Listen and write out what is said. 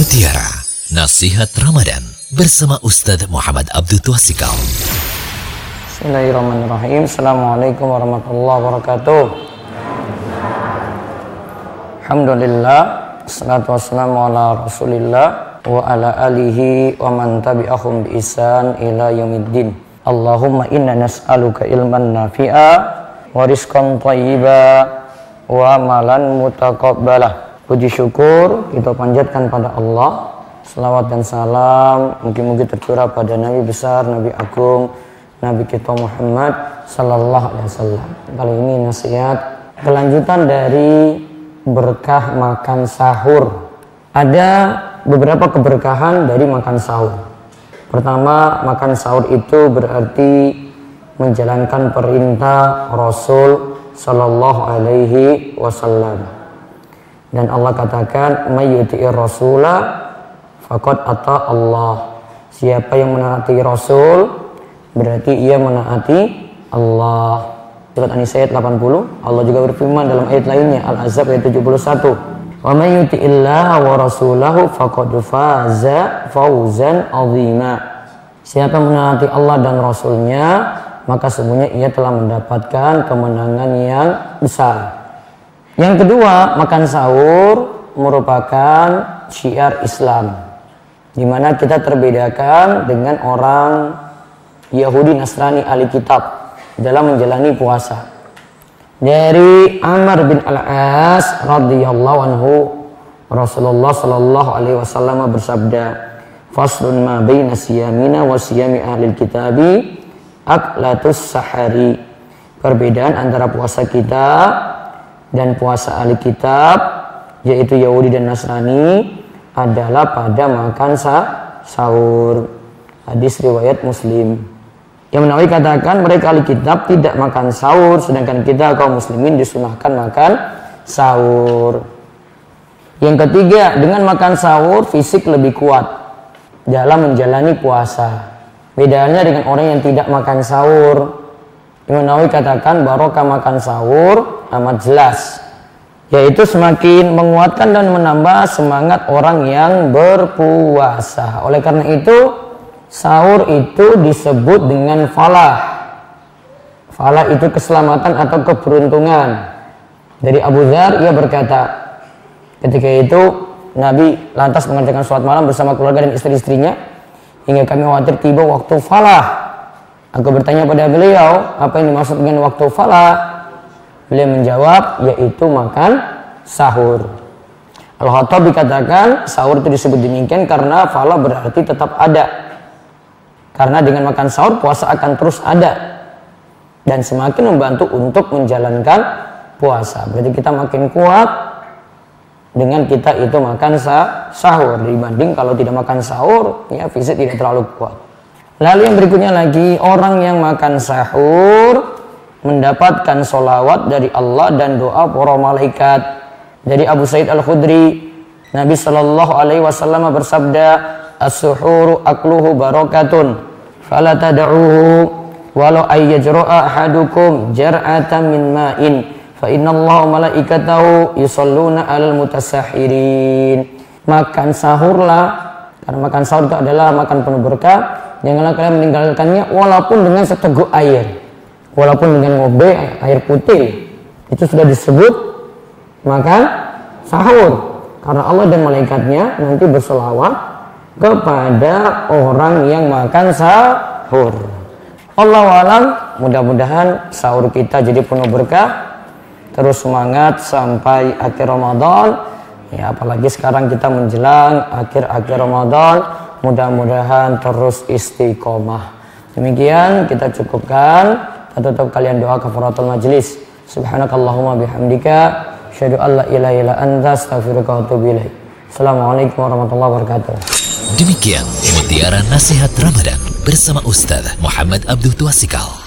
Mutiara Nasihat Ramadan bersama Ustadz Muhammad Abdul Twasikal. Bismillahirrahmanirrahim. Assalamualaikum warahmatullahi wabarakatuh. Alhamdulillah. Assalatu wassalamu ala rasulillah wa ala alihi wa man tabi'ahum bi isan ila yaumiddin. Allahumma inna nas'aluka ilman nafi'a wa rizqan thayyiba wa malan mutaqabbalah. Puji syukur kita panjatkan pada Allah. Selawat dan salam mungkin-mungkin tercurah pada Nabi besar, Nabi agung, Nabi kita Muhammad Sallallahu Alaihi Wasallam. Kali ini nasihat kelanjutan dari berkah makan sahur. Ada beberapa keberkahan dari makan sahur. Pertama, makan sahur itu berarti menjalankan perintah Rasul Sallallahu Alaihi Wasallam dan Allah katakan mayyuti'ir rasula faqad ata Allah. Siapa yang menaati rasul berarti ia menaati Allah. Surat An-Nisa ayat 80 Allah juga berfirman dalam ayat lainnya Al-Azab ayat 71 wa may yuti'illaha wa rasulahu faqad faza fawzan azima. Siapa menaati Allah dan rasulnya maka semuanya ia telah mendapatkan kemenangan yang besar yang kedua, makan sahur merupakan syiar Islam. Di mana kita terbedakan dengan orang Yahudi Nasrani ahli kitab dalam menjalani puasa. Dari Amr bin Al-As radhiyallahu anhu Rasulullah sallallahu alaihi wasallam bersabda, "Faslun ma baina siyamina wa siyami ahli kitabi aklatus sahari." Perbedaan antara puasa kita dan puasa ahli kitab yaitu Yahudi dan Nasrani adalah pada makan sah sahur. Hadis riwayat Muslim. Yang menawi katakan mereka ahli kitab tidak makan sahur sedangkan kita kaum muslimin disunahkan makan sahur. Yang ketiga dengan makan sahur fisik lebih kuat dalam menjalani puasa. Bedanya dengan orang yang tidak makan sahur Imam Nawawi katakan barokah makan sahur amat jelas yaitu semakin menguatkan dan menambah semangat orang yang berpuasa. Oleh karena itu sahur itu disebut dengan falah. Falah itu keselamatan atau keberuntungan. Dari Abu Dhar ia berkata ketika itu Nabi lantas mengerjakan sholat malam bersama keluarga dan istri-istrinya hingga kami khawatir tiba waktu falah Aku bertanya pada beliau, apa yang dimaksud dengan waktu falah? Beliau menjawab, yaitu makan sahur. Al-Khattab dikatakan sahur itu disebut demikian karena falah berarti tetap ada. Karena dengan makan sahur puasa akan terus ada. Dan semakin membantu untuk menjalankan puasa. Berarti kita makin kuat dengan kita itu makan sahur dibanding kalau tidak makan sahur ya fisik tidak terlalu kuat. Lalu yang berikutnya lagi orang yang makan sahur mendapatkan solawat dari Allah dan doa para malaikat. Dari Abu Said Al Khudri, Nabi Shallallahu Alaihi Wasallam bersabda, as-suhuru akluhu barakatun, fala tad'uhu walau ayyajra'a ahadukum jar'atan min ma'in fa inna Allah malaikatahu yusalluna 'alal mutasahirin. Makan sahurlah karena makan sahur itu adalah makan penuh berkah janganlah kalian meninggalkannya walaupun dengan seteguk air walaupun dengan ngobe air putih. Itu sudah disebut makan sahur. Karena Allah dan malaikatnya nanti berselawat kepada orang yang makan sahur. Allah alam mudah-mudahan sahur kita jadi penuh berkah terus semangat sampai akhir Ramadan. Ya apalagi sekarang kita menjelang akhir-akhir Ramadan mudah-mudahan terus istiqomah. Demikian kita cukupkan. Kita kalian doa kafaratul majlis. Subhanakallahumma bihamdika. Syahadu alla ilaha illa anta astaghfiruka wa atubu assalamualaikum warahmatullahi wabarakatuh. Demikian mutiara nasihat ramadan bersama Ustaz Muhammad Abdul Tuasikal